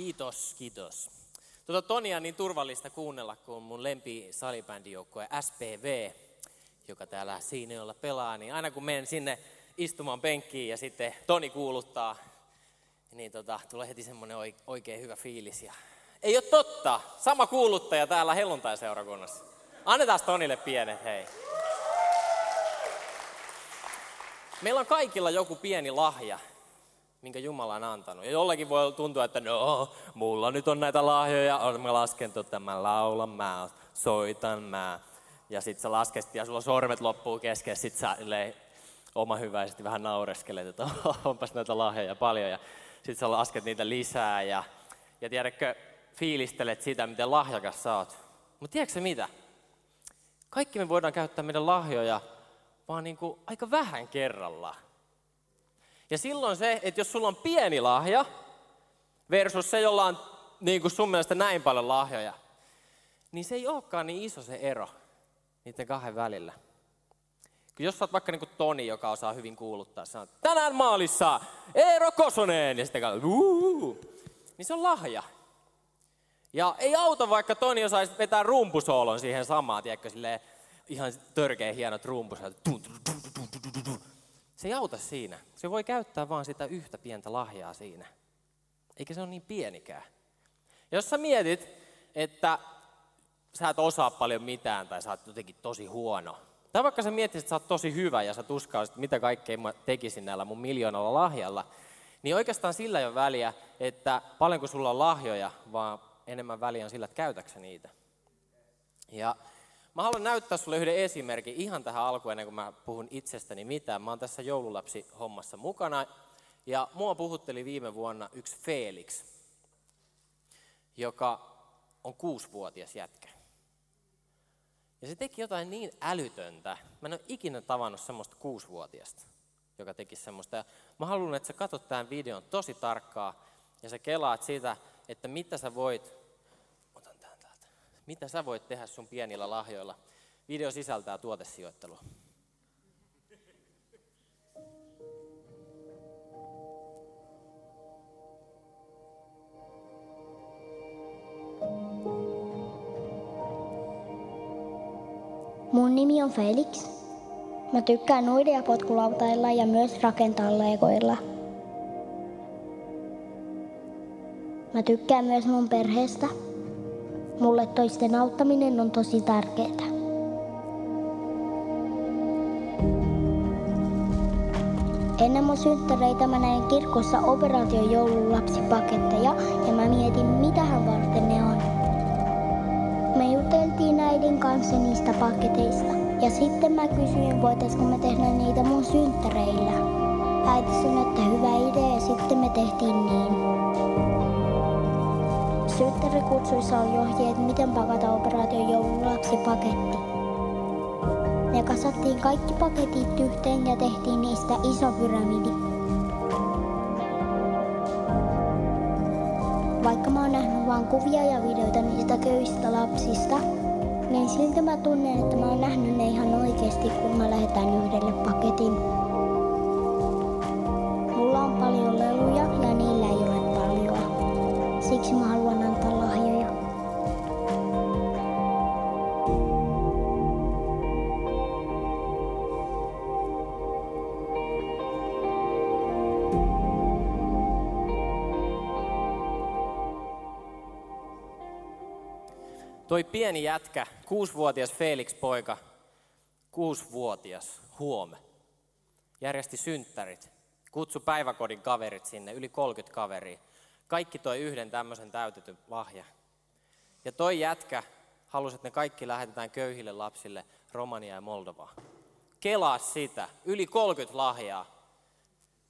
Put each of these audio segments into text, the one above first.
kiitos, kiitos. Tuota Tonia on niin turvallista kuunnella, kun mun lempi salibändijoukkue SPV, joka täällä Siineolla pelaa, niin aina kun menen sinne istumaan penkkiin ja sitten Toni kuuluttaa, niin tota, tulee heti semmoinen oikein hyvä fiilis. Ja... Ei ole totta, sama kuuluttaja täällä helluntai-seurakunnassa. Annetaan Tonille pienet, hei. Meillä on kaikilla joku pieni lahja, minkä Jumala on antanut. Ja jollakin voi tuntua, että no, mulla nyt on näitä lahjoja, mä lasken tota, mä laulan, mä soitan, mä. Ja sit sä lasket ja sulla sormet loppuu kesken, sit sä oma hyväisesti vähän naureskelet, että onpas näitä lahjoja paljon. Ja sit sä lasket niitä lisää ja, ja tiedätkö, fiilistelet sitä, miten lahjakas sä oot. Mutta tiedätkö mitä? Kaikki me voidaan käyttää meidän lahjoja vaan niin kuin aika vähän kerrallaan. Ja silloin se, että jos sulla on pieni lahja versus se, jolla on niin kuin sun mielestä näin paljon lahjoja, niin se ei olekaan niin iso se ero niiden kahden välillä. Kun jos sä oot vaikka niin kuin Toni, joka osaa hyvin kuuluttaa, sanoo, tänään maalissa Eero Kosonen, ja sitten niin se on lahja. Ja ei auta, vaikka Toni osaisi vetää rumpusoolon siihen samaan, tiedätkö, silleen, ihan törkeä hienot rumpusat. Se ei auta siinä. Se voi käyttää vaan sitä yhtä pientä lahjaa siinä. Eikä se ole niin pienikään. Jos sä mietit, että sä et osaa paljon mitään tai sä oot jotenkin tosi huono. Tai vaikka sä mietit, että sä oot tosi hyvä ja sä tuskaisit, mitä kaikkea mä tekisin näillä mun miljoonalla lahjalla. Niin oikeastaan sillä ei ole väliä, että paljonko sulla on lahjoja, vaan enemmän väliä on sillä, että käytäksä niitä. Ja Mä haluan näyttää sulle yhden esimerkin ihan tähän alkuun ennen kuin mä puhun itsestäni mitään. Mä oon tässä joululapsi-hommassa mukana ja mua puhutteli viime vuonna yksi Felix, joka on kuusivuotias jätkä. Ja se teki jotain niin älytöntä. Mä en ole ikinä tavannut semmoista kuusivuotiasta, joka teki semmoista. Ja mä haluan, että sä katsot tämän videon tosi tarkkaa ja sä kelaat siitä, että mitä sä voit mitä sä voit tehdä sun pienillä lahjoilla. Video sisältää tuotesijoittelua. Mun nimi on Felix. Mä tykkään uida ja potkulautailla ja myös rakentaa legoilla. Mä tykkään myös mun perheestä Mulle toisten auttaminen on tosi tärkeää. Ennen mun synttäreitä mä näin kirkossa operaation joululapsipaketteja ja mä mietin, mitähän varten ne on. Me juteltiin äidin kanssa niistä paketeista ja sitten mä kysyin, voitaisko me tehdä niitä mun synttäreillä. Äiti sanoi, että hyvä idea ja sitten me tehtiin niin. Synttärikutsuissa oli ohjeet, miten pakata operaation joululaksi paketti. Ne kasattiin kaikki paketit yhteen ja tehtiin niistä iso pyramidi. Vaikka mä oon nähnyt vain kuvia ja videoita niistä köyhistä lapsista, niin silti mä tunnen, että mä oon nähnyt ne ihan oikeasti, kun mä lähetän yhdelle paketin. Toi pieni jätkä, kuusivuotias Felix poika, kuusivuotias, huome, järjesti synttärit, kutsu päiväkodin kaverit sinne, yli 30 kaveria. Kaikki toi yhden tämmöisen täytetyn lahja. Ja toi jätkä halusi, että ne kaikki lähetetään köyhille lapsille Romania ja Moldovaa. Kelaa sitä, yli 30 lahjaa.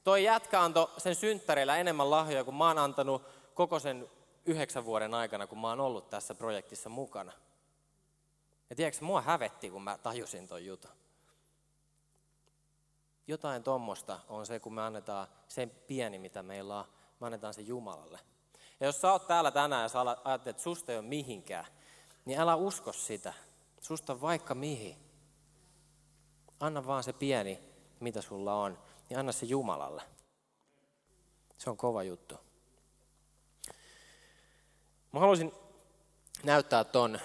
Toi jätkä antoi sen synttäreillä enemmän lahjoja kuin mä oon antanut koko sen yhdeksän vuoden aikana, kun mä oon ollut tässä projektissa mukana. Ja tiedätkö, mua hävetti, kun mä tajusin ton jutun. Jotain tuommoista on se, kun me annetaan sen pieni, mitä meillä on, me annetaan se Jumalalle. Ja jos sä oot täällä tänään ja sä ajattelet, että susta ei ole mihinkään, niin älä usko sitä. Susta vaikka mihin. Anna vaan se pieni, mitä sulla on, niin anna se Jumalalle. Se on kova juttu. Mä haluaisin näyttää ton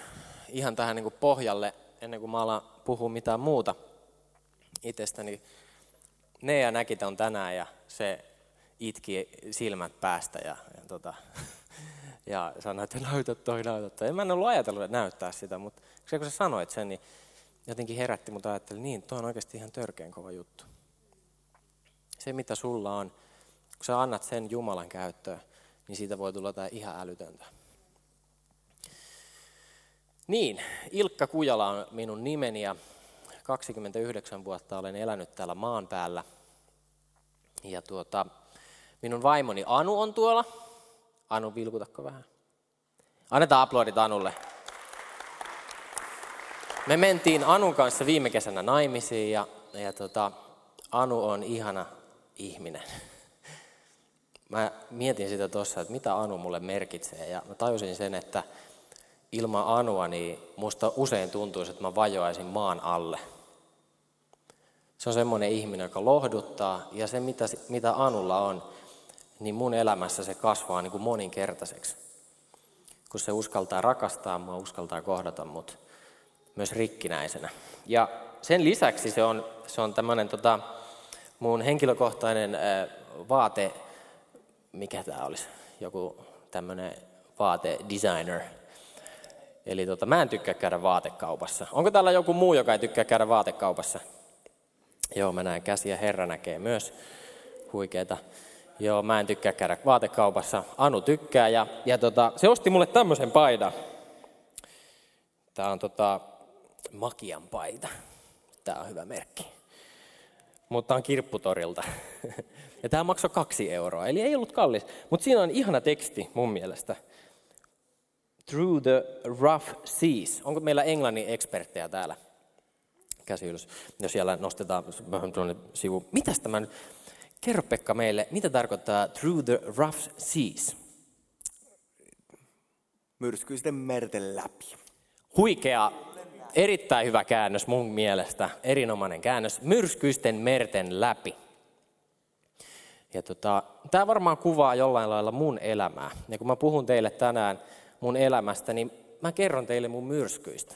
ihan tähän niin kuin pohjalle, ennen kuin mä alan puhua mitään muuta itsestäni. Nea näki ton tänään ja se itki silmät päästä ja, ja, tota, ja sanoi, että näytä toi, näytä toi. En mä en ollut ajatellut näyttää sitä, mutta se kun sä sanoit sen, niin jotenkin herätti, mutta ajattelin, niin, toi on oikeasti ihan törkeän kova juttu. Se, mitä sulla on, kun sä annat sen Jumalan käyttöön, niin siitä voi tulla jotain ihan älytöntä. Niin, Ilkka Kujala on minun nimeni ja 29 vuotta olen elänyt täällä maan päällä. Ja tuota, minun vaimoni Anu on tuolla. Anu, vilkutakko vähän? Annetaan aplodit Anulle. Me mentiin Anun kanssa viime kesänä naimisiin ja, ja tota, Anu on ihana ihminen. Mä mietin sitä tuossa, että mitä Anu mulle merkitsee ja mä tajusin sen, että ilman Anua niin musta usein tuntuisi, että mä vajoaisin maan alle. Se on semmoinen ihminen, joka lohduttaa ja se mitä, mitä Anulla on, niin mun elämässä se kasvaa niin kuin moninkertaiseksi. Kun se uskaltaa rakastaa mua, uskaltaa kohdata mut myös rikkinäisenä. Ja sen lisäksi se on, se on tämmöinen tota, mun henkilökohtainen äh, vaate, mikä tämä olisi, joku tämmöinen vaatedesigner. Eli tota, mä en tykkää käydä vaatekaupassa. Onko täällä joku muu, joka ei tykkää käydä vaatekaupassa? Joo, mä näen käsiä, Herra näkee myös huikeita. Joo, mä en tykkää käydä vaatekaupassa. Anu tykkää ja, ja tota, se osti mulle tämmöisen paidan. Tää on tota, Makian paita. Tää on hyvä merkki. Mutta on kirpputorilta. Ja tämä maksoi kaksi euroa, eli ei ollut kallis. Mutta siinä on ihana teksti mun mielestä. Through the rough seas. Onko meillä englannin eksperttejä täällä? Käsi ylös. Jos siellä nostetaan tuonne sivu. Mitäs tämä nyt? Kerro Pekka meille, mitä tarkoittaa through the rough seas? Myrskyisten merten läpi. Huikea, erittäin hyvä käännös mun mielestä. Erinomainen käännös. Myrskyisten merten läpi. Ja tota, tämä varmaan kuvaa jollain lailla mun elämää. Ja kun mä puhun teille tänään mun elämästä, niin mä kerron teille mun myrskyistä.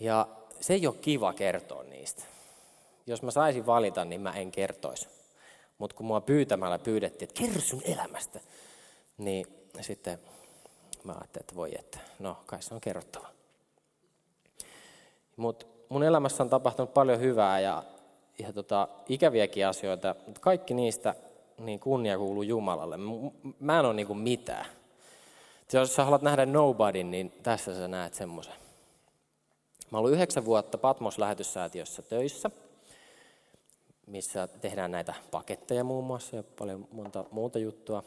Ja se ei ole kiva kertoa niistä. Jos mä saisin valita, niin mä en kertoisi. Mutta kun mua pyytämällä pyydettiin, että kerro sun elämästä, niin sitten mä ajattelin, että voi että, no kai se on kerrottava. Mutta mun elämässä on tapahtunut paljon hyvää ja, ja tota, ikäviäkin asioita, mutta kaikki niistä niin kunnia kuuluu Jumalalle. Mä en ole niinku mitään. Jos sä haluat nähdä nobody, niin tässä sä näet semmoisen. Mä olin yhdeksän vuotta Patmos-lähetyssäätiössä töissä, missä tehdään näitä paketteja muun muassa ja paljon monta muuta juttua.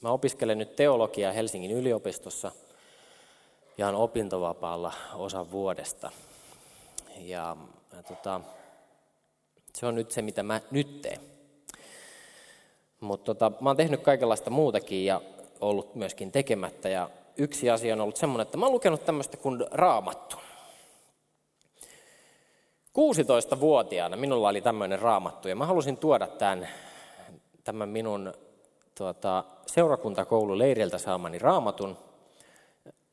Mä opiskelen nyt teologiaa Helsingin yliopistossa ja on opintovapaalla osa vuodesta. Ja, ja tota, se on nyt se, mitä mä nyt teen. Mutta tota, mä oon tehnyt kaikenlaista muutakin ja ollut myöskin tekemättä. Ja yksi asia on ollut semmoinen, että mä oon lukenut tämmöistä kuin raamattu. 16-vuotiaana minulla oli tämmöinen raamattu ja mä halusin tuoda tämän, tämän minun tuota, seurakuntakoululeiriltä saamani raamatun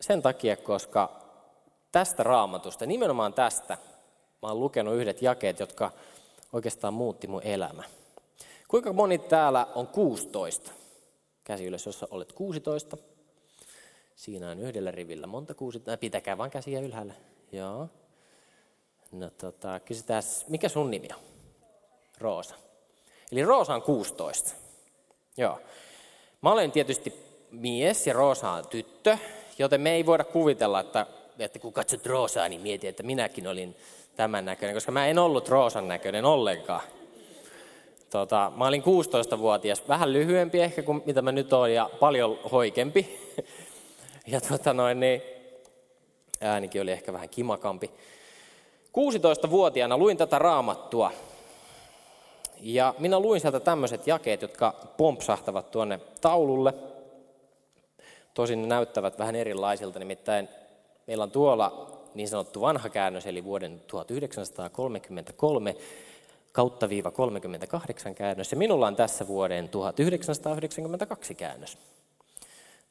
sen takia, koska tästä raamatusta, nimenomaan tästä, mä oon lukenut yhdet jakeet, jotka oikeastaan muutti mun elämä. Kuinka moni täällä on 16? Käsi ylös, jos olet 16. Siinä on yhdellä rivillä monta 16. Pitäkää vain käsiä ylhäällä. Joo. No tota, kysytään, mikä sun nimi on? Roosa. Eli Roosa on 16. Joo. Mä olen tietysti mies ja Roosa on tyttö, joten me ei voida kuvitella, että, että kun katsot Roosaa, niin mieti, että minäkin olin tämän näköinen, koska mä en ollut Roosan näköinen ollenkaan. Tota, mä olin 16-vuotias, vähän lyhyempi ehkä kuin mitä mä nyt olen ja paljon hoikempi. Ja tota noin, niin, äänikin oli ehkä vähän kimakampi. 16-vuotiaana luin tätä raamattua. Ja minä luin sieltä tämmöiset jakeet, jotka pompsahtavat tuonne taululle. Tosin ne näyttävät vähän erilaisilta, nimittäin meillä on tuolla niin sanottu vanha käännös, eli vuoden 1933 kautta viiva 38 käännös, ja minulla on tässä vuoden 1992 käännös.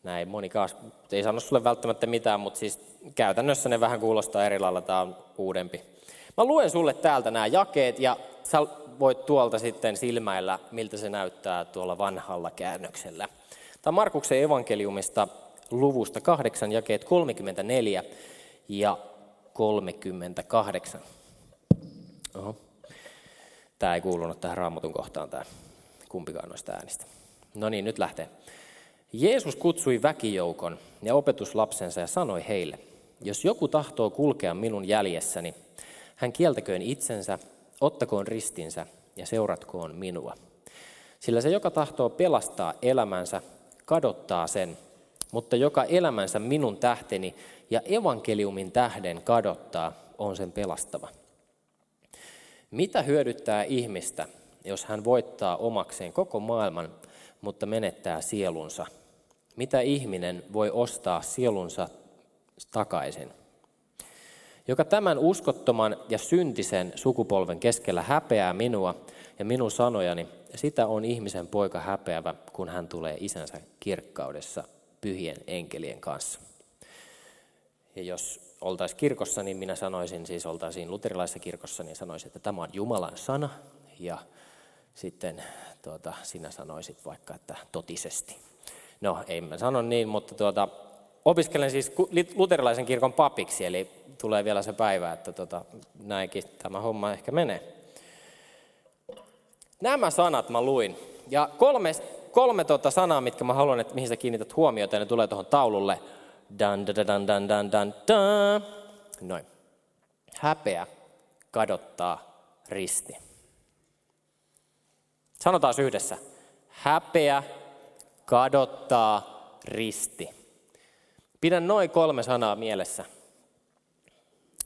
näin moni kanssa, ei sano sulle välttämättä mitään, mutta siis käytännössä ne vähän kuulostaa eri lailla, tämä on uudempi. Mä luen sulle täältä nämä jakeet ja sä voit tuolta sitten silmäillä, miltä se näyttää tuolla vanhalla käännöksellä. Tämä on Markuksen evankeliumista luvusta 8, jakeet 34 ja 38. Oho. Tämä ei kuulunut tähän raamatun kohtaan, tämä kumpikaan noista äänistä. No niin, nyt lähtee. Jeesus kutsui väkijoukon ja opetuslapsensa ja sanoi heille, jos joku tahtoo kulkea minun jäljessäni, hän kieltäköön itsensä, ottakoon ristinsä ja seuratkoon minua. Sillä se, joka tahtoo pelastaa elämänsä, kadottaa sen, mutta joka elämänsä minun tähteni ja evankeliumin tähden kadottaa, on sen pelastava. Mitä hyödyttää ihmistä, jos hän voittaa omakseen koko maailman, mutta menettää sielunsa? Mitä ihminen voi ostaa sielunsa takaisin? Joka tämän uskottoman ja syntisen sukupolven keskellä häpeää minua ja minun sanojani, sitä on ihmisen poika häpeävä, kun hän tulee isänsä kirkkaudessa pyhien enkelien kanssa. Ja jos oltaisiin kirkossa, niin minä sanoisin, siis oltaisiin luterilaisessa kirkossa, niin sanoisin, että tämä on Jumalan sana, ja sitten tuota, sinä sanoisit vaikka, että totisesti. No, ei mä sano niin, mutta tuota, opiskelen siis luterilaisen kirkon papiksi, eli tulee vielä se päivä, että tuota, näinkin tämä homma ehkä menee. Nämä sanat mä luin, ja kolme, kolme tuota sanaa, mitkä mä haluan, että mihin sä kiinnität huomiota, ja ne tulee tuohon taululle. Dan, dan, dan, dan, dan, dan, dan. Noin. Häpeä kadottaa risti. Sanotaan yhdessä. Häpeä kadottaa risti. Pidän noin kolme sanaa mielessä.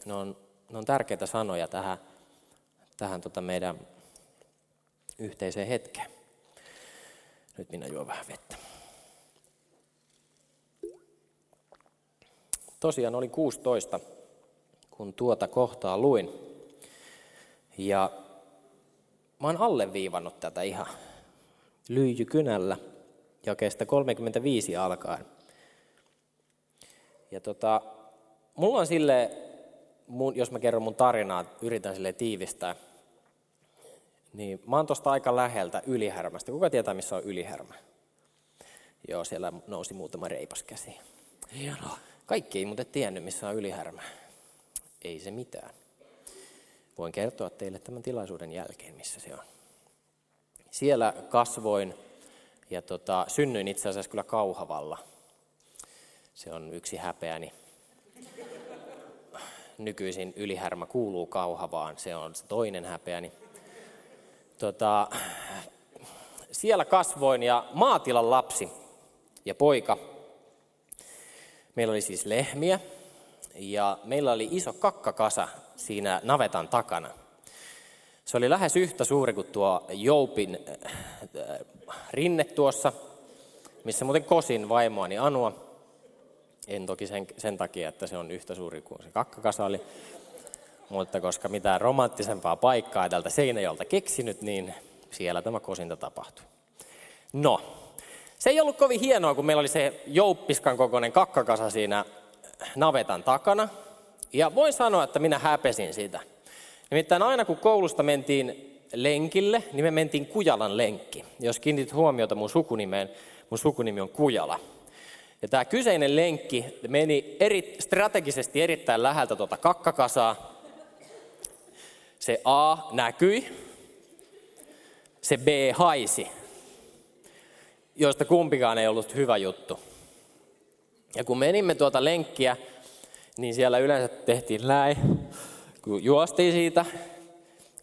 Ne on, ne on tärkeitä sanoja tähän, tähän tota meidän yhteiseen hetkeen. Nyt minä juon vähän vettä. Tosiaan olin 16, kun tuota kohtaa luin. Ja mä oon alleviivannut tätä ihan lyijykynällä jakeesta 35 alkaen. Ja tota, mulla on sille, jos mä kerron mun tarinaa, yritän sille tiivistää, niin mä oon tosta aika läheltä Ylihärmästä. Kuka tietää, missä on Ylihärmä? Joo, siellä nousi muutama reipas käsi. Hienoa. Kaikki ei muuten tiennyt, missä on Ylihärmä. Ei se mitään. Voin kertoa teille tämän tilaisuuden jälkeen, missä se on. Siellä kasvoin ja tota, synnyin itse asiassa kyllä Kauhavalla. Se on yksi häpeäni. Nykyisin Ylihärmä kuuluu Kauhavaan, se on se toinen häpeäni. Tota, siellä kasvoin ja maatilan lapsi ja poika Meillä oli siis lehmiä ja meillä oli iso kakkakasa siinä navetan takana. Se oli lähes yhtä suuri kuin tuo Joupin äh, rinne tuossa, missä muuten kosin vaimoani Anua. En toki sen, sen takia, että se on yhtä suuri kuin se kakkakasa oli, mutta koska mitään romanttisempaa paikkaa tältä Seinäjolta keksinyt, niin siellä tämä kosinta tapahtui. No, se ei ollut kovin hienoa, kun meillä oli se jouppiskan kokoinen kakkakasa siinä navetan takana. Ja voin sanoa, että minä häpesin sitä. Nimittäin aina kun koulusta mentiin lenkille, niin me mentiin Kujalan lenkki. Jos kiinnitit huomiota mun sukunimeen, mun sukunimi on Kujala. Ja tämä kyseinen lenkki meni eri, strategisesti erittäin läheltä tuota kakkakasaa. Se A näkyi, se B haisi joista kumpikaan ei ollut hyvä juttu. Ja kun menimme tuota lenkkiä, niin siellä yleensä tehtiin näin, kun juostiin siitä,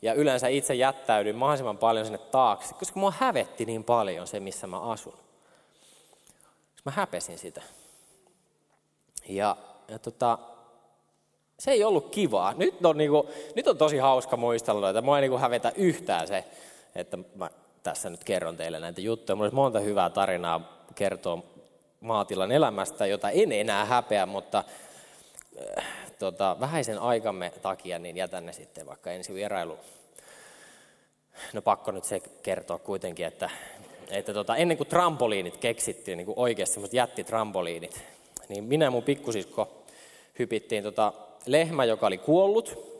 ja yleensä itse jättäydyin mahdollisimman paljon sinne taakse, koska mua hävetti niin paljon se, missä mä asun. Mä häpesin sitä. Ja, ja tota, se ei ollut kivaa. Nyt on, niinku, nyt on tosi hauska muistella, että mua ei niinku hävetä yhtään se, että mä tässä nyt kerron teille näitä juttuja. Mulla olisi monta hyvää tarinaa kertoa maatilan elämästä, jota en enää häpeä, mutta äh, tota, vähäisen aikamme takia niin jätän ne sitten vaikka ensi vierailuun. No pakko nyt se kertoa kuitenkin, että että tota, ennen kuin trampoliinit keksittiin, niin kuin oikeasti semmoiset jättitrampoliinit, niin minä ja mun pikkusisko hypittiin tota lehmä, joka oli kuollut.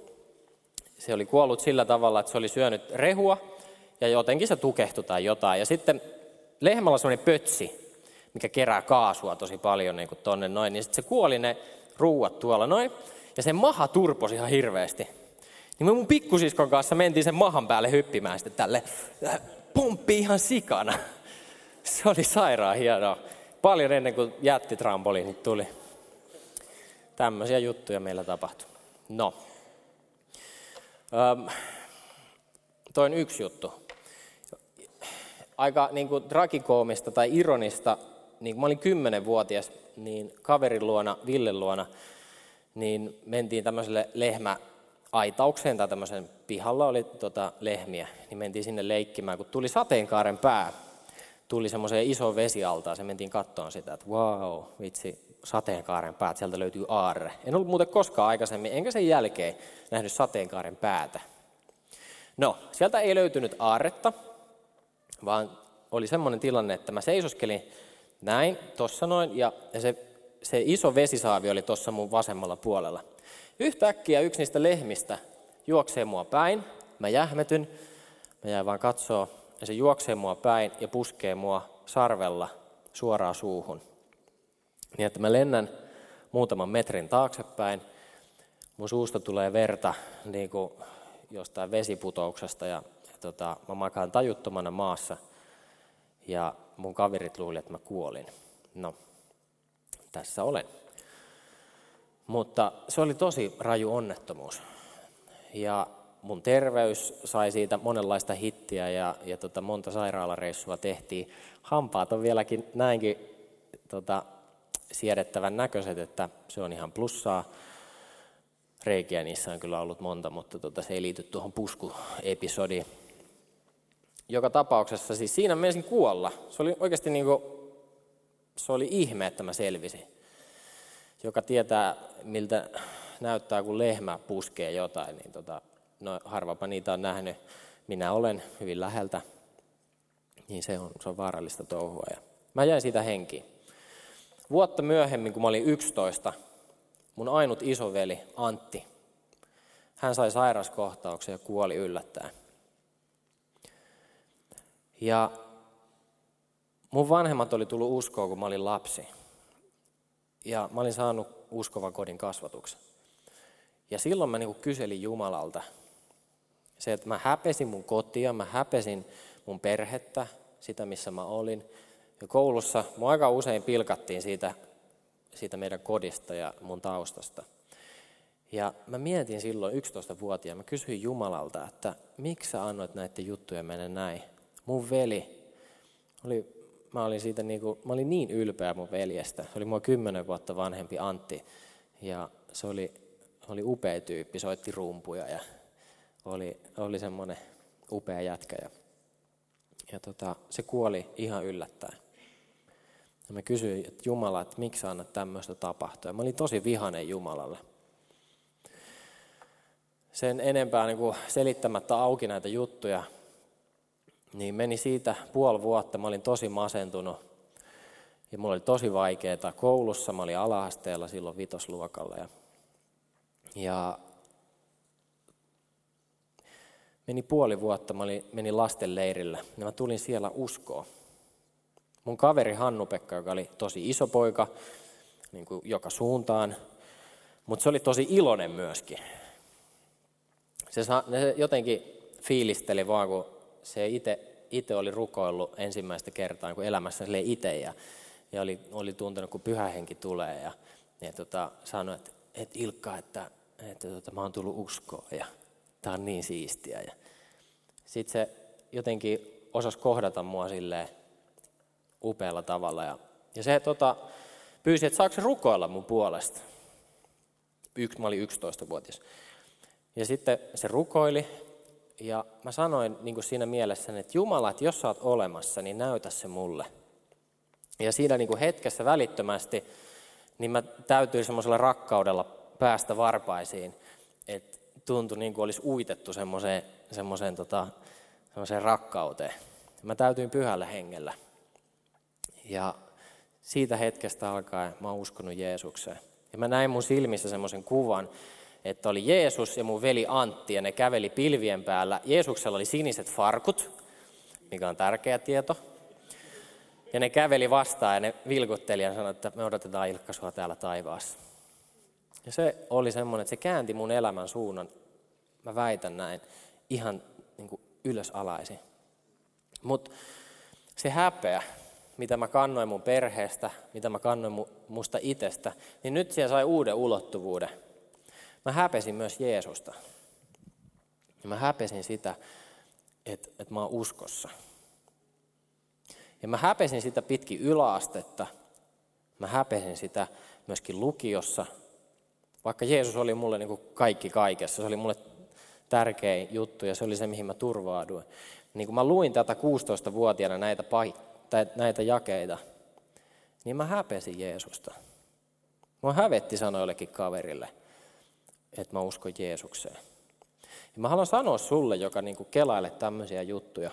Se oli kuollut sillä tavalla, että se oli syönyt rehua ja jotenkin se tukehtui tai jotain. Ja sitten lehmällä on semmoinen pötsi, mikä kerää kaasua tosi paljon niin kuin tonne noin. Niin sitten se kuoli ne ruuat tuolla noin. Ja se maha turposi ihan hirveästi. Niin me mun pikkusiskon kanssa mentiin sen mahan päälle hyppimään sitten tälle. Äh, pomppi ihan sikana. Se oli sairaan hienoa. Paljon ennen kuin jättitrampoliinit tuli. Tämmöisiä juttuja meillä tapahtui. No. Öm, toin yksi juttu. Aika niin kuin, tragikoomista tai ironista, niin kun mä olin kymmenenvuotias, niin kaverin luona, Ville luona, niin mentiin tämmöiselle lehmäaitaukseen tai tämmöisen pihalla oli tota, lehmiä, niin mentiin sinne leikkimään, kun tuli sateenkaaren pää, tuli semmoiseen iso vesialtaan, se mentiin kattoon sitä, että wow, vitsi, sateenkaaren päät, sieltä löytyy aarre. En ollut muuten koskaan aikaisemmin, enkä sen jälkeen nähnyt sateenkaaren päätä. No, sieltä ei löytynyt aarretta, vaan oli semmoinen tilanne, että mä seisoskelin näin, tossa noin, ja se, se iso vesisaavi oli tuossa mun vasemmalla puolella. Yhtäkkiä yksi niistä lehmistä juoksee mua päin, mä jähmetyn, mä jäin vaan katsoo, ja se juoksee mua päin ja puskee mua sarvella suoraan suuhun. Niin että mä lennän muutaman metrin taaksepäin, mun suusta tulee verta niin kuin jostain vesiputouksesta ja, ja tota, mä makaan tajuttomana maassa ja mun kaverit luuli, että mä kuolin. No, tässä olen. Mutta se oli tosi raju onnettomuus. Ja mun terveys sai siitä monenlaista hittiä ja, ja tota, monta sairaalareissua tehtiin. Hampaat on vieläkin näinkin tota, siedettävän näköiset, että se on ihan plussaa. Reikiä niissä on kyllä ollut monta, mutta tota, se ei liity tuohon puskuepisodiin. Joka tapauksessa, siis siinä menisin kuolla. Se oli oikeasti niin kuin, se oli ihme, että mä selvisin. Joka tietää, miltä näyttää, kun lehmä puskee jotain, niin tota, no, harvapa niitä on nähnyt. Minä olen hyvin läheltä, niin se on, se on vaarallista touhua. Ja mä jäin siitä henkiin. Vuotta myöhemmin, kun mä olin 11, mun ainut isoveli Antti, hän sai sairaskohtauksen ja kuoli yllättäen. Ja mun vanhemmat oli tullut uskoon, kun mä olin lapsi. Ja mä olin saanut uskovan kodin kasvatuksen. Ja silloin mä niin kyselin Jumalalta, se, että mä häpesin mun kotia, mä häpesin mun perhettä, sitä missä mä olin. Ja koulussa mua aika usein pilkattiin siitä, siitä meidän kodista ja mun taustasta. Ja mä mietin silloin 11-vuotiaana, mä kysyin Jumalalta, että miksi sä annoit näiden juttujen mennä näin. Mun veli, oli, mä, olin siitä niin kuin, mä olin niin ylpeä mun veljestä. Se oli mua kymmenen vuotta vanhempi Antti. Ja se oli, oli upea tyyppi, soitti rumpuja ja oli, oli semmoinen upea jätkä. Ja, ja tota, se kuoli ihan yllättäen. Ja mä kysyin, että Jumala, että miksi sä annat tämmöistä tapahtua. Mä olin tosi vihainen Jumalalle. Sen enempää niin kuin selittämättä auki näitä juttuja, niin meni siitä puoli vuotta. Mä olin tosi masentunut ja mulla oli tosi vaikeaa koulussa. Mä olin ala-asteella silloin vitosluokalla. Ja, ja meni puoli vuotta, mä olin, menin lastenleirille ja mä tulin siellä uskoon. Mun kaveri Hannu-Pekka, joka oli tosi iso poika, niin kuin joka suuntaan, mutta se oli tosi iloinen myöskin. Se, se jotenkin fiilisteli vaan, kun se itse oli rukoillut ensimmäistä kertaa niin elämässä itse ja, ja oli, oli tuntenut, kun pyhä henki tulee ja, ja tota, sanoi, että, että Ilkka, että, että tota, mä oon tullut uskoon ja tämä on niin siistiä. Ja sitten se jotenkin osasi kohdata mua silleen, upealla tavalla. Ja, ja se tota, pyysi, että saako rukoilla mun puolesta. Yksi, mä olin 11-vuotias. Ja sitten se rukoili, ja mä sanoin niin kuin siinä mielessä, että Jumala, että jos sä oot olemassa, niin näytä se mulle. Ja siinä niin kuin hetkessä välittömästi, niin mä täytyin semmoisella rakkaudella päästä varpaisiin, että tuntui niin kuin olisi uitettu semmoiseen, semmoiseen, tota, semmoiseen rakkauteen. Mä täytyin pyhällä hengellä. Ja siitä hetkestä alkaen mä oon uskonut Jeesukseen. Ja mä näin mun silmissä semmoisen kuvan, että oli Jeesus ja mun veli Antti ja ne käveli pilvien päällä. Jeesuksella oli siniset farkut, mikä on tärkeä tieto. Ja ne käveli vastaan ja ne vilkutteli ja sanoi, että me odotetaan Ilkka sua täällä taivaassa. Ja se oli semmoinen, että se käänti mun elämän suunnan, mä väitän näin, ihan niin kuin ylösalaisin. Mutta se häpeä, mitä mä kannoin mun perheestä, mitä mä kannoin musta itsestä, niin nyt siellä sai uuden ulottuvuuden. Mä häpesin myös Jeesusta. Ja mä häpesin sitä, että, että mä oon uskossa. Ja mä häpesin sitä pitkin yläastetta. Mä häpesin sitä myöskin lukiossa. Vaikka Jeesus oli mulle niin kuin kaikki kaikessa, se oli mulle tärkein juttu ja se oli se, mihin mä turvauduin. Niin kun mä luin tätä 16-vuotiaana näitä, tai näitä jakeita, niin mä häpesin Jeesusta. Mä hävetti sanoa jollekin kaverille, että mä uskon Jeesukseen. Ja mä haluan sanoa sulle, joka niin kelaile tämmöisiä juttuja,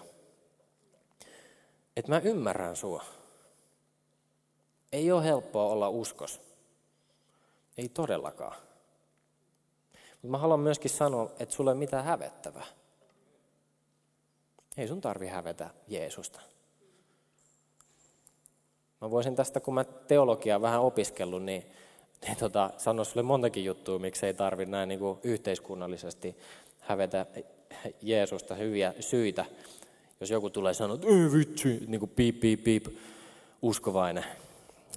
että mä ymmärrän sua. Ei ole helppoa olla uskos. Ei todellakaan. Mutta mä haluan myöskin sanoa, että sulle ei mitään hävettävää. Ei sun tarvi hävetä Jeesusta. Mä voisin tästä, kun mä teologiaa vähän opiskellut, niin, niin tota, sanoa sulle montakin juttua, miksi ei tarvi näin niin kuin yhteiskunnallisesti hävetä Jeesusta hyviä syitä. Jos joku tulee sanoa, että ei vitsi, niin kuin piip, piip, piip, uskovainen,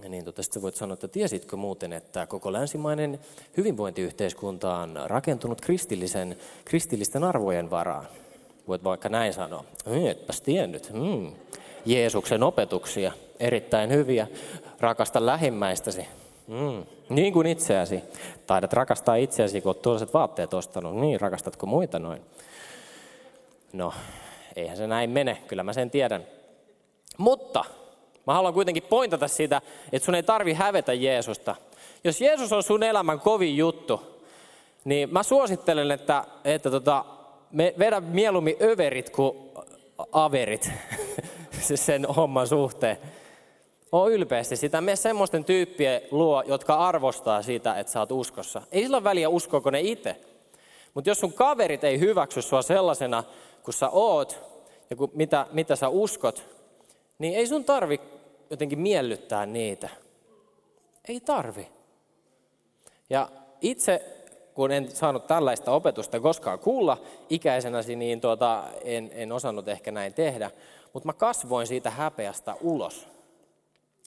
niin tota, sitten voit sanoa, että tiesitkö muuten, että koko länsimainen hyvinvointiyhteiskunta on rakentunut kristillisen, kristillisten arvojen varaan. Voit vaikka näin sanoa. Etpäs tiennyt. Hmm. Jeesuksen opetuksia, erittäin hyviä. Rakasta lähimmäistäsi. Mm. Niin kuin itseäsi. Taidat rakastaa itseäsi, kun olet tuollaiset vaatteet ostanut. Niin, rakastatko muita noin? No, eihän se näin mene, kyllä mä sen tiedän. Mutta Mä haluan kuitenkin pointata sitä, että sun ei tarvi hävetä Jeesusta. Jos Jeesus on sun elämän kovin juttu, niin mä suosittelen, että, että tota, me vedä mieluummin överit kuin averit sen homman suhteen. Oo ylpeästi sitä. Me semmoisten tyyppien luo, jotka arvostaa sitä, että sä oot uskossa. Ei sillä ole väliä uskoako ne itse. Mutta jos sun kaverit ei hyväksy sua sellaisena, kun sä oot ja kun, mitä, mitä sä uskot, niin ei sun tarvi jotenkin miellyttää niitä. Ei tarvi. Ja itse, kun en saanut tällaista opetusta koskaan kuulla ikäisenäsi, niin tuota, en, en osannut ehkä näin tehdä. Mutta mä kasvoin siitä häpeästä ulos.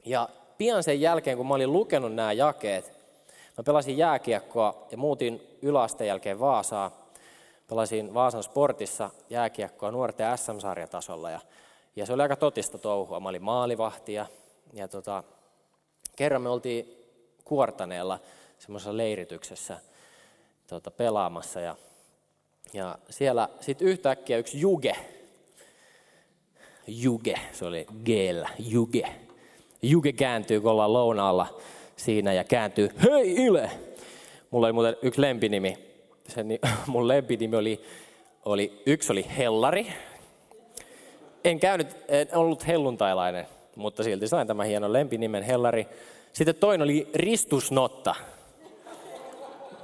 Ja pian sen jälkeen, kun mä olin lukenut nämä jakeet, mä pelasin jääkiekkoa ja muutin yläasteen jälkeen Vaasaa. Pelasin Vaasan sportissa jääkiekkoa nuorten SM-sarjatasolla ja ja se oli aika totista touhua. Mä olin maalivahti ja, ja tota, kerran me oltiin Kuortaneella semmoisessa leirityksessä tota, pelaamassa ja, ja siellä sitten yhtäkkiä yksi Juge, Juge, se oli Gel, Juge. Juge kääntyy, kun ollaan lounaalla siinä ja kääntyy, hei Ile! Mulla oli muuten yksi lempinimi. Se, mun lempinimi oli, oli, yksi oli Hellari, en käynyt, en ollut helluntailainen, mutta silti sain tämän hienon lempinimen Hellari. Sitten toinen oli Ristusnotta.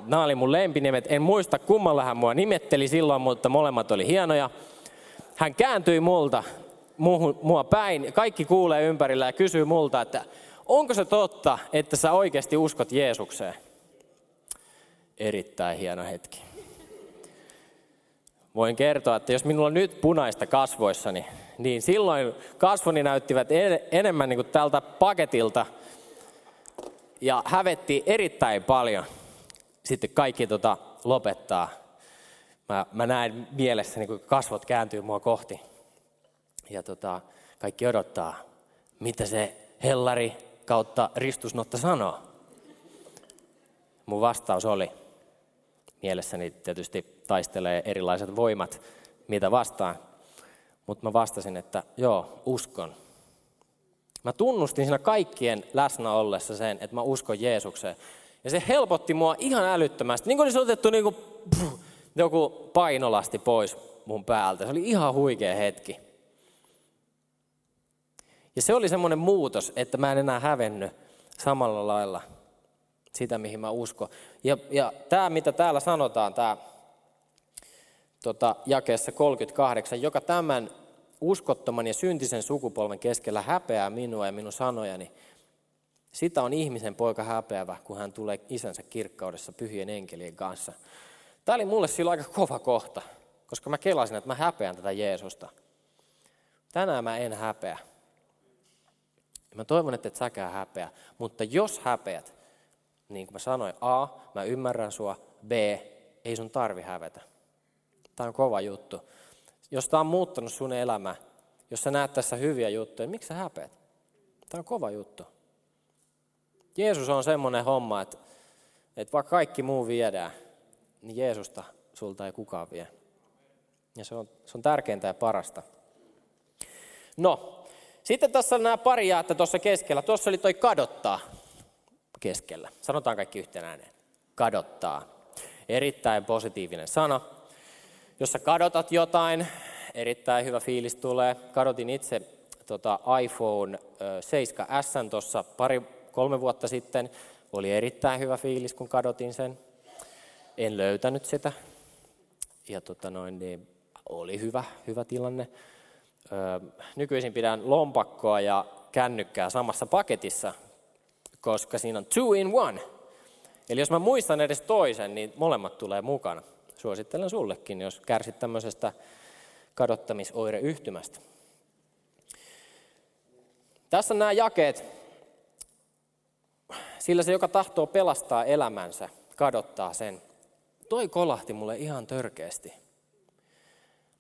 Nämä oli mun lempinimet. En muista kummalla hän mua nimetteli silloin, mutta molemmat oli hienoja. Hän kääntyi multa, muuhun, mua päin. Kaikki kuulee ympärillä ja kysyy multa, että onko se totta, että sä oikeasti uskot Jeesukseen? Erittäin hieno hetki. Voin kertoa, että jos minulla on nyt punaista kasvoissani, niin silloin kasvoni näyttivät enemmän niin kuin tältä paketilta ja hävetti erittäin paljon. Sitten kaikki tota lopettaa. Mä, mä näen mielessäni, kun kasvot kääntyy mua kohti. Ja tota, kaikki odottaa, mitä se hellari kautta ristusnotta sanoo. Mun vastaus oli, mielessäni tietysti taistelee erilaiset voimat, mitä vastaan. Mutta mä vastasin, että joo, uskon. Mä tunnustin siinä kaikkien läsnä ollessa sen, että mä uskon Jeesukseen. Ja se helpotti mua ihan älyttömästi. Niin kuin olisi otettu niin kuin, pff, joku painolasti pois mun päältä. Se oli ihan huikea hetki. Ja se oli semmoinen muutos, että mä en enää hävennyt samalla lailla sitä, mihin mä uskon. Ja, ja tämä, mitä täällä sanotaan, tämä tota, jakeessa 38, joka tämän uskottoman ja syntisen sukupolven keskellä häpeää minua ja minun sanojani, sitä on ihmisen poika häpeävä, kun hän tulee isänsä kirkkaudessa pyhien enkelien kanssa. Tämä oli mulle silloin aika kova kohta, koska mä kelasin, että mä häpeän tätä Jeesusta. Tänään mä en häpeä. Mä toivon, että et säkään häpeä. Mutta jos häpeät, niin kuin mä sanoin, A, mä ymmärrän sua, B, ei sun tarvi hävetä. Tämä on kova juttu. Jos tämä on muuttanut sun elämä, jos sä näet tässä hyviä juttuja, miksi sä häpeät? Tämä on kova juttu. Jeesus on semmoinen homma, että, että vaikka kaikki muu viedään, niin Jeesusta sulta ei kukaan vie. Ja se on, se on tärkeintä ja parasta. No, sitten on nämä pari jaetta tuossa keskellä. Tuossa oli toi kadottaa keskellä. Sanotaan kaikki yhteen ääneen. Kadottaa. Erittäin positiivinen sana. Jos sä kadotat jotain, erittäin hyvä fiilis tulee. Kadotin itse tota iPhone 7S tuossa pari, kolme vuotta sitten. Oli erittäin hyvä fiilis, kun kadotin sen. En löytänyt sitä. Ja tota noin, niin oli hyvä, hyvä tilanne. Nykyisin pidän lompakkoa ja kännykkää samassa paketissa, koska siinä on two in one. Eli jos mä muistan edes toisen, niin molemmat tulee mukana. Suosittelen sullekin, jos kärsit tämmöisestä kadottamisoireyhtymästä. Tässä nämä jakeet. Sillä se, joka tahtoo pelastaa elämänsä, kadottaa sen. Toi kolahti mulle ihan törkeästi.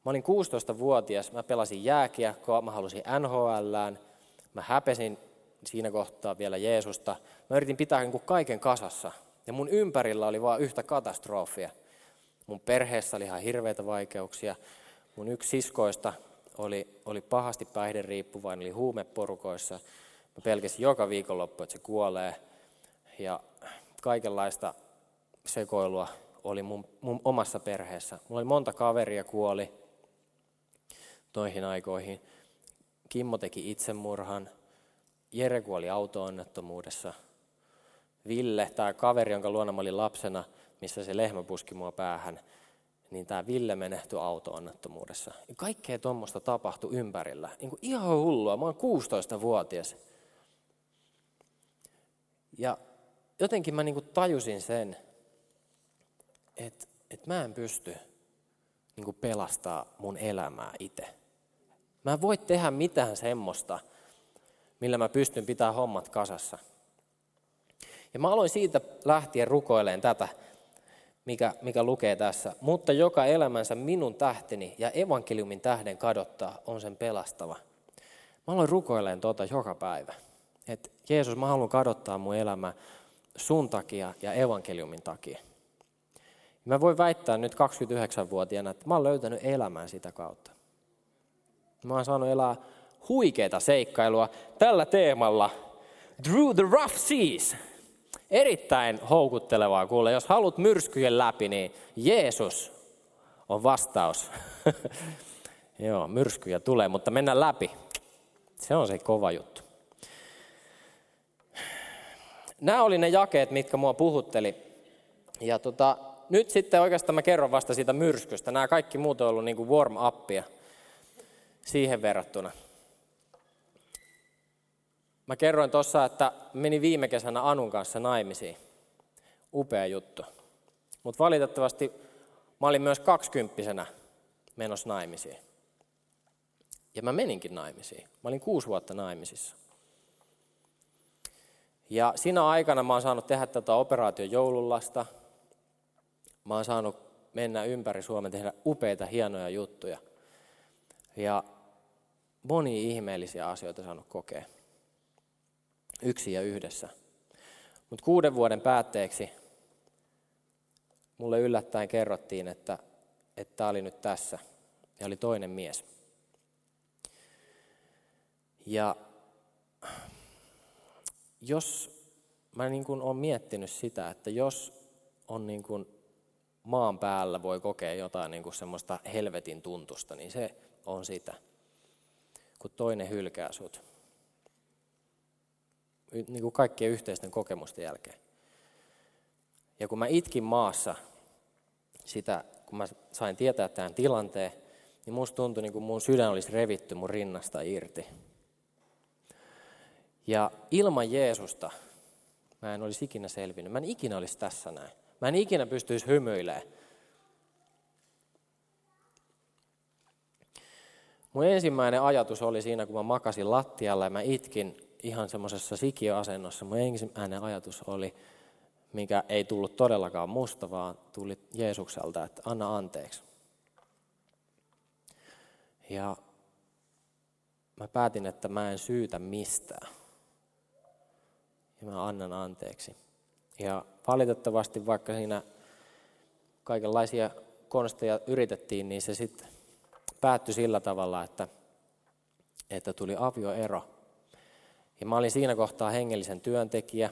Mä olin 16-vuotias, mä pelasin jääkiekkoa, mä halusin NHLään, mä häpesin siinä kohtaa vielä Jeesusta. Mä yritin pitää niin kaiken kasassa. Ja mun ympärillä oli vain yhtä katastrofia. Mun perheessä oli ihan hirveitä vaikeuksia. Mun yksi siskoista oli, oli pahasti päihderiippuvainen, oli huumeporukoissa. Mä pelkäsin joka viikonloppu, että se kuolee. Ja kaikenlaista sekoilua oli mun, mun omassa perheessä. Mulla oli monta kaveria kuoli noihin aikoihin. Kimmo teki itsemurhan. Jere kuoli auto-onnettomuudessa. Ville, tämä kaveri, jonka luona mä olin lapsena, missä se lehmä puski mua päähän, niin tämä Ville menehtyi auto-onnettomuudessa. Kaikkea tuommoista tapahtui ympärillä. Niin kuin ihan hullua. Mä oon 16-vuotias. Ja jotenkin mä niin kuin tajusin sen, että, että mä en pysty niin kuin pelastaa mun elämää itse. Mä en voi tehdä mitään semmoista, millä mä pystyn pitämään hommat kasassa. Ja mä aloin siitä lähtien rukoileen tätä, mikä, mikä lukee tässä. Mutta joka elämänsä minun tähteni ja evankeliumin tähden kadottaa, on sen pelastava. Mä aloin rukoileen tuota joka päivä. Että Jeesus, mä haluan kadottaa mun elämä sun takia ja evankeliumin takia. Mä voin väittää nyt 29-vuotiaana, että mä oon löytänyt elämän sitä kautta. Mä oon saanut elää huikeita seikkailua tällä teemalla. Through the rough seas. Erittäin houkuttelevaa kuule. Jos haluat myrskyjen läpi, niin Jeesus on vastaus. Joo, myrskyjä tulee, mutta mennään läpi. Se on se kova juttu. Nämä oli ne jakeet, mitkä mua puhutteli. Ja tota, nyt sitten oikeastaan mä kerron vasta siitä myrskystä. Nämä kaikki muut on ollut niin kuin warm-upia siihen verrattuna. Mä kerroin tuossa, että meni viime kesänä Anun kanssa naimisiin. Upea juttu. Mutta valitettavasti mä olin myös kaksikymppisenä menossa naimisiin. Ja mä meninkin naimisiin. Mä olin kuusi vuotta naimisissa. Ja siinä aikana mä oon saanut tehdä tätä operaatio joulullasta. Mä oon saanut mennä ympäri Suomen tehdä upeita, hienoja juttuja. Ja moni ihmeellisiä asioita saanut kokea. Yksi ja yhdessä. Mutta kuuden vuoden päätteeksi mulle yllättäen kerrottiin, että tämä oli nyt tässä. Ja oli toinen mies. Ja jos mä niin kuin olen miettinyt sitä, että jos on niin kuin maan päällä voi kokea jotain niin kuin semmoista helvetin tuntusta, niin se on sitä, kun toinen hylkää sut. niin kuin kaikkien yhteisten kokemusten jälkeen. Ja kun mä itkin maassa sitä, kun mä sain tietää tämän tilanteen, niin musta tuntui niin kuin mun sydän olisi revitty mun rinnasta irti. Ja ilman Jeesusta mä en olisi ikinä selvinnyt. Mä en ikinä olisi tässä näin. Mä en ikinä pystyisi hymyilemään. Mun ensimmäinen ajatus oli siinä, kun mä makasin lattialla ja mä itkin ihan semmoisessa sikiöasennossa. Mun ensimmäinen ajatus oli, mikä ei tullut todellakaan musta, vaan tuli Jeesukselta, että anna anteeksi. Ja mä päätin, että mä en syytä mistään. Ja mä annan anteeksi. Ja valitettavasti vaikka siinä kaikenlaisia konsteja yritettiin, niin se sitten päättyi sillä tavalla, että, että tuli avioero. Ja mä olin siinä kohtaa hengellisen työntekijä,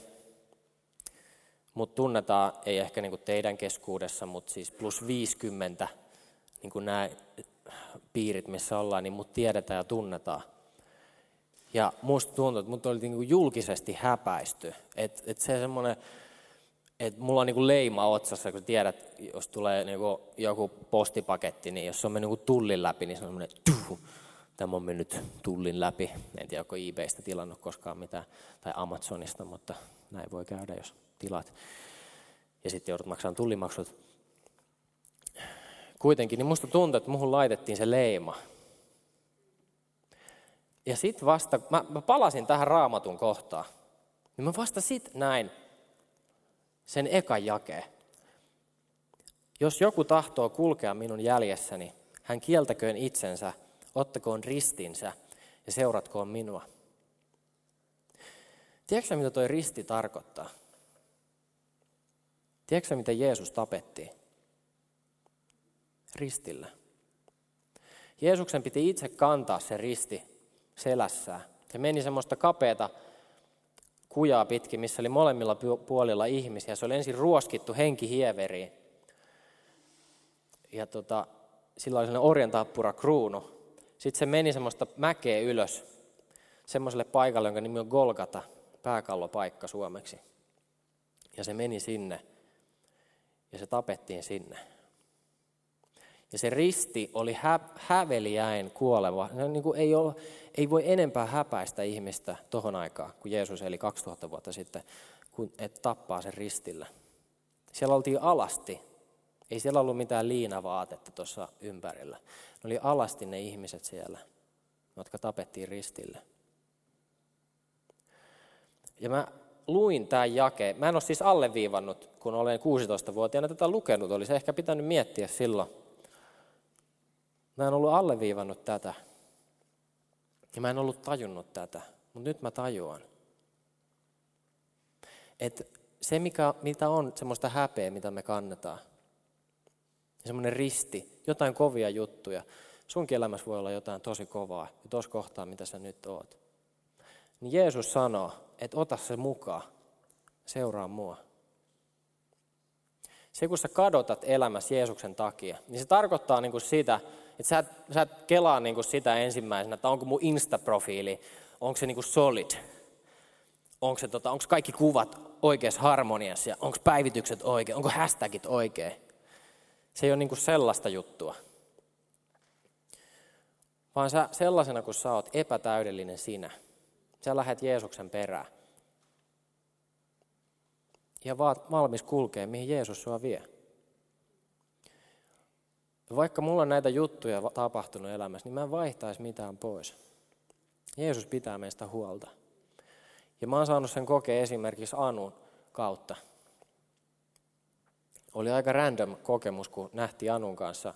mutta tunnetaan, ei ehkä niinku teidän keskuudessa, mutta siis plus 50 niinku nämä piirit, missä ollaan, niin mut tiedetään ja tunnetaan. Ja musta tuntuu, että mut oli niinku julkisesti häpäisty. Että et se semmoinen, että mulla on niinku leima otsassa, kun tiedät, jos tulee niinku joku postipaketti, niin jos se on mennyt niinku tullin läpi, niin se on semmoinen, tuh, tämä on mennyt tullin läpi. En tiedä, onko eBaystä tilannut koskaan mitään, tai Amazonista, mutta näin voi käydä, jos tilat. Ja sitten joudut maksamaan tullimaksut. Kuitenkin, niin musta tuntuu, että muhun laitettiin se leima. Ja sitten vasta, mä, mä palasin tähän raamatun kohtaan. Niin mä vasta sit näin sen ekan jakeen. Jos joku tahtoo kulkea minun jäljessäni, hän kieltäköön itsensä, ottakoon ristinsä ja seuratkoon minua. Tiedätkö mitä tuo risti tarkoittaa? Tiedätkö mitä Jeesus tapettiin? Ristillä. Jeesuksen piti itse kantaa se risti selässään. Se meni semmoista kapeata kujaa pitkin, missä oli molemmilla puolilla ihmisiä. Se oli ensin ruoskittu henkihieveriin. Ja tota, sillä oli sellainen orjantappura kruunu. Sitten se meni semmoista mäkeä ylös, semmoiselle paikalle, jonka nimi on Golgata, pääkallopaikka suomeksi. Ja se meni sinne ja se tapettiin sinne. Ja se risti oli hä- häveliäin kuoleva. Se niin kuin ei, ole, ei voi enempää häpäistä ihmistä tohon aikaan, kun Jeesus eli 2000 vuotta sitten, kun et tappaa sen ristillä. Siellä oltiin alasti. Ei siellä ollut mitään liinavaatetta tuossa ympärillä. Ne oli alasti ne ihmiset siellä, jotka tapettiin ristille. Ja mä luin tämän jakeen. Mä en ole siis alleviivannut, kun olen 16-vuotiaana tätä lukenut. Olisi ehkä pitänyt miettiä silloin. Mä en ollut alleviivannut tätä. Ja mä en ollut tajunnut tätä. Mutta nyt mä tajuan. Että se, mikä, mitä on semmoista häpeä, mitä me kannetaan, semmoinen risti, jotain kovia juttuja. Sunkin elämässä voi olla jotain tosi kovaa, ja tuossa kohtaa, mitä sä nyt oot. Niin Jeesus sanoo, että ota se mukaan, seuraa mua. Se, kun sä kadotat elämässä Jeesuksen takia, niin se tarkoittaa niin kuin sitä, että sä et, sä et kelaa niin kuin sitä ensimmäisenä, että onko mun Insta-profiili, onko se niin kuin solid, onko, se, tota, onko kaikki kuvat oikeassa harmoniassa ja onko päivitykset oikein, onko hashtagit oikein. Se ei ole niin kuin sellaista juttua. Vaan sä sellaisena kuin sä oot epätäydellinen sinä, Sä lähdet Jeesuksen perään. Ja vaat valmis kulkee, mihin Jeesus sua vie. Vaikka mulla on näitä juttuja tapahtunut elämässä, niin mä en vaihtaisi mitään pois. Jeesus pitää meistä huolta. Ja mä oon saanut sen kokea esimerkiksi Anun kautta. Oli aika random kokemus, kun nähtiin Anun kanssa,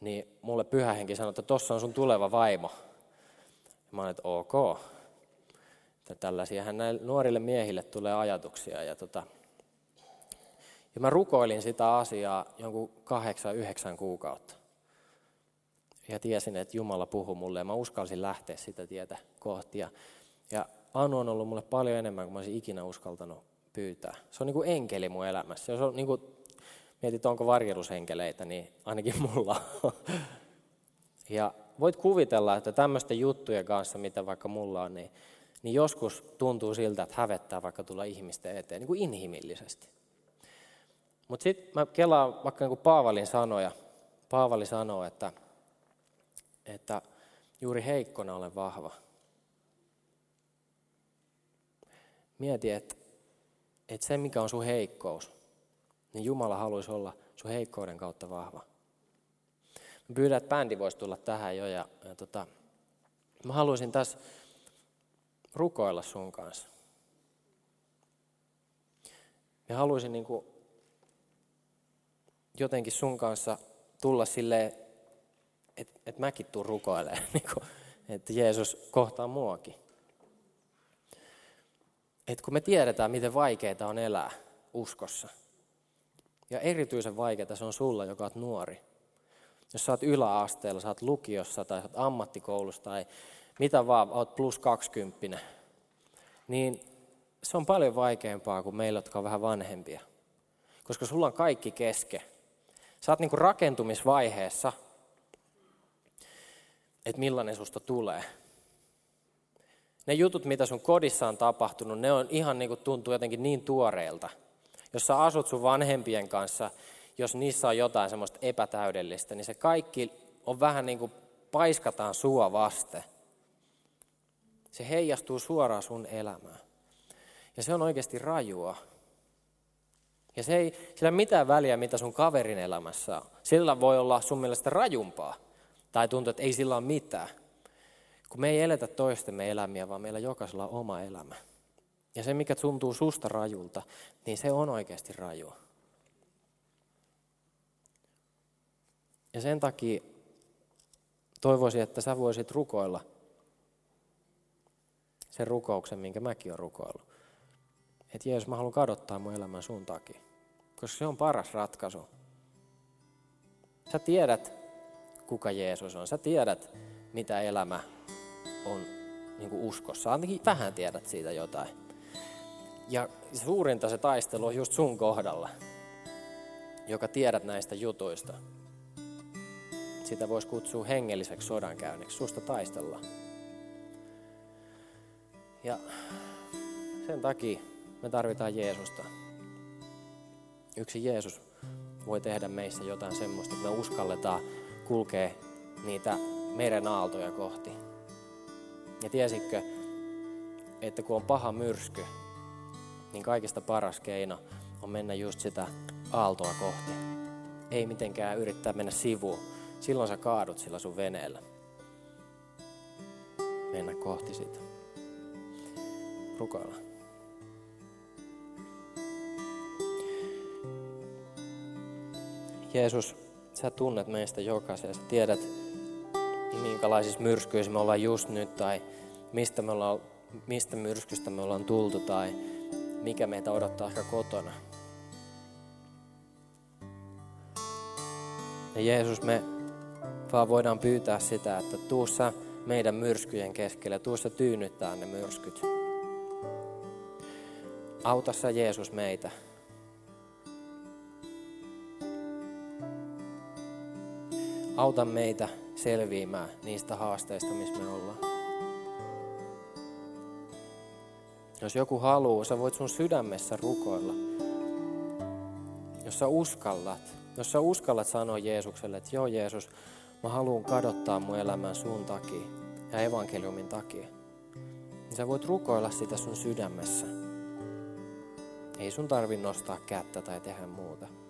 niin mulle pyhähenki sanoi, että tossa on sun tuleva vaimo. Mä olin, että ok. Että näille nuorille miehille tulee ajatuksia. Ja, tota, ja mä rukoilin sitä asiaa jonkun kahdeksan, yhdeksän kuukautta. Ja tiesin, että Jumala puhuu mulle ja mä uskalsin lähteä sitä tietä kohti. Ja, ja Anu on ollut mulle paljon enemmän kuin mä olisin ikinä uskaltanut pyytää. Se on niin kuin enkeli mun elämässä. Se on niin kuin, mietit, onko varjelusenkeleitä, niin ainakin mulla Ja voit kuvitella, että tämmöisten juttujen kanssa, mitä vaikka mulla on, niin, niin joskus tuntuu siltä, että hävettää vaikka tulla ihmisten eteen, niin kuin inhimillisesti. Mutta sitten mä kelaan vaikka niin Paavalin sanoja. Paavali sanoo, että, että juuri heikkona olen vahva. Mieti, että, että se mikä on sun heikkous, niin Jumala haluaisi olla sun heikkouden kautta vahva. Mä pyydän, että bändi voisi tulla tähän jo ja, ja tota, mä haluaisin tässä rukoilla sun kanssa. Ja haluaisin niin kuin jotenkin sun kanssa tulla silleen, että et mäkin tuun rukoilemaan, niin kuin, että Jeesus kohtaa muakin. Et kun me tiedetään, miten vaikeaa on elää uskossa, ja erityisen vaikeaa se on sulla, joka on nuori. Jos sä oot yläasteella, sä oot lukiossa tai sä oot ammattikoulussa tai mitä vaan, oot plus 20, niin se on paljon vaikeampaa kuin meillä, jotka on vähän vanhempia. Koska sulla on kaikki keske. Sä oot niinku rakentumisvaiheessa, että millainen susta tulee. Ne jutut, mitä sun kodissa on tapahtunut, ne on ihan niin kuin tuntuu jotenkin niin tuoreelta. Jos sä asut sun vanhempien kanssa, jos niissä on jotain semmoista epätäydellistä, niin se kaikki on vähän niin kuin paiskataan sua vaste. Se heijastuu suoraan sun elämään. Ja se on oikeasti rajua. Ja se ei sillä mitään väliä, mitä sun kaverin elämässä on. Sillä voi olla sun mielestä rajumpaa. Tai tuntuu, että ei sillä ole mitään. Kun me ei eletä toistemme elämiä, vaan meillä jokaisella on oma elämä. Ja se, mikä tuntuu susta rajulta, niin se on oikeasti rajua. Ja sen takia toivoisin, että sä voisit rukoilla sen rukouksen, minkä mäkin olen rukoillut. Että Jeesus, mä haluan kadottaa mun elämän sun takia. Koska se on paras ratkaisu. Sä tiedät, kuka Jeesus on. Sä tiedät, mitä elämä on niin kuin uskossa. Ainakin vähän tiedät siitä jotain. Ja suurinta se taistelu on just sun kohdalla, joka tiedät näistä jutuista. Sitä voisi kutsua hengelliseksi sodankäynniksi. Susta taistella. Ja sen takia me tarvitaan Jeesusta. Yksi Jeesus voi tehdä meissä jotain semmoista, että me uskalletaan kulkea niitä meren aaltoja kohti. Ja tiesitkö, että kun on paha myrsky, niin kaikista paras keino on mennä just sitä aaltoa kohti. Ei mitenkään yrittää mennä sivuun. Silloin sä kaadut sillä sun veneellä. Mennä kohti sitä. Rukoillaan. Jeesus, sä tunnet meistä jokaisen. Sä tiedät, minkälaisissa myrskyissä me ollaan just nyt tai mistä, me ollaan, mistä myrskystä me ollaan tultu tai mikä meitä odottaa ehkä kotona. Ja Jeesus, me vaan voidaan pyytää sitä, että tuussa meidän myrskyjen keskellä, tuussa tyynnyttää ne myrskyt. Auta sä Jeesus meitä. Auta meitä selviämään niistä haasteista, missä me ollaan. Jos joku haluaa, sä voit sun sydämessä rukoilla. Jos sä uskallat, jos sä uskallat sanoa Jeesukselle, että joo Jeesus, mä haluan kadottaa mun elämän sun takia ja evankeliumin takia. Niin sä voit rukoilla sitä sun sydämessä. Ei sun tarvi nostaa kättä tai tehdä muuta.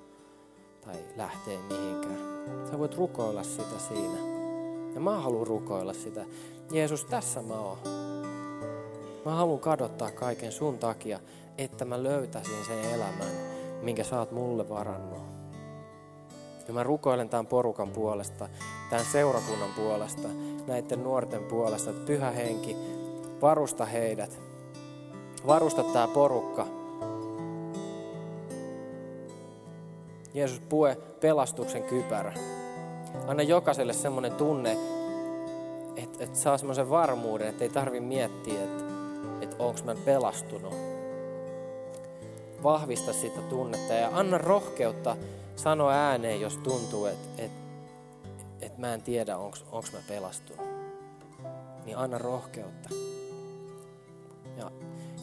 Tai lähteä mihinkään. Sä voit rukoilla sitä siinä. Ja mä haluan rukoilla sitä. Jeesus, tässä mä oon. Mä haluan kadottaa kaiken sun takia, että mä löytäisin sen elämän, minkä sä oot mulle varannut. Ja mä rukoilen tämän porukan puolesta, tämän seurakunnan puolesta, näiden nuorten puolesta, että pyhä henki, varusta heidät. Varusta tämä porukka. Jeesus, pue pelastuksen kypärä. Anna jokaiselle semmoinen tunne, että, että saa semmoisen varmuuden, että ei tarvi miettiä, että että onko mä pelastunut. Vahvista sitä tunnetta ja anna rohkeutta sanoa ääneen, jos tuntuu, että et, et mä en tiedä, onko mä pelastunut. Niin anna rohkeutta.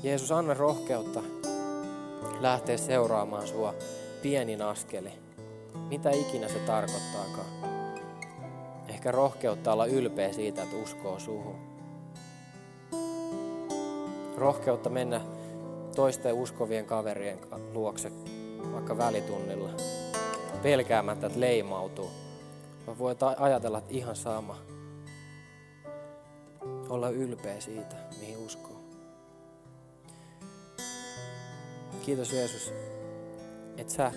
Jeesus, anna rohkeutta lähteä seuraamaan sua pienin askeli. Mitä ikinä se tarkoittaakaan. Ehkä rohkeutta olla ylpeä siitä, että uskoo suhun. Rohkeutta mennä toisten uskovien kaverien luokse vaikka välitunnilla. Pelkäämättä, että leimautuu. Vaan voi ajatella, että ihan sama. Olla ylpeä siitä, mihin uskoo. Kiitos Jeesus, että sä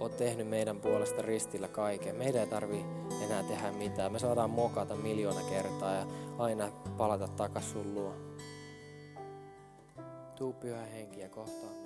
oot tehnyt meidän puolesta ristillä kaiken. Meidän ei tarvi enää tehdä mitään. Me saadaan mokata miljoona kertaa ja aina palata takas sun luo. Tuu pyhä henki ja kohtaa